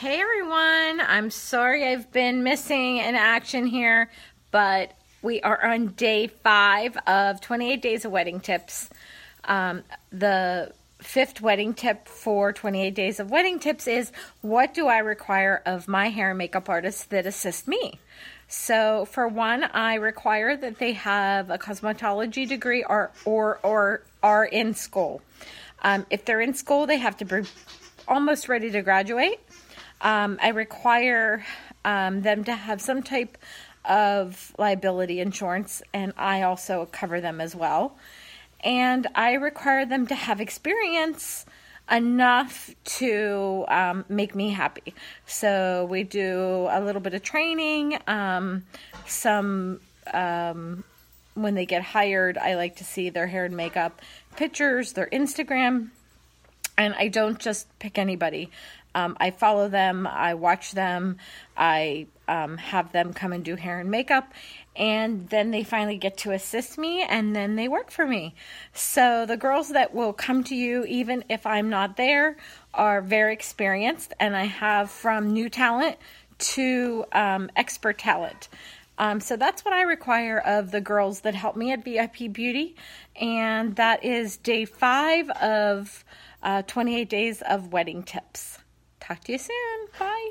Hey everyone, I'm sorry I've been missing in action here, but we are on day five of 28 Days of Wedding Tips. Um, the fifth wedding tip for 28 Days of Wedding Tips is what do I require of my hair and makeup artists that assist me? So, for one, I require that they have a cosmetology degree or or or are in school. Um, if they're in school, they have to be almost ready to graduate. Um, I require um, them to have some type of liability insurance, and I also cover them as well. And I require them to have experience enough to um, make me happy. So we do a little bit of training, um, some. Um, when they get hired, I like to see their hair and makeup pictures, their Instagram, and I don't just pick anybody. Um, I follow them, I watch them, I um, have them come and do hair and makeup, and then they finally get to assist me and then they work for me. So the girls that will come to you, even if I'm not there, are very experienced, and I have from new talent to um, expert talent. Um, so that's what I require of the girls that help me at VIP Beauty, and that is day five of uh, 28 days of wedding tips. Talk to you soon. Bye.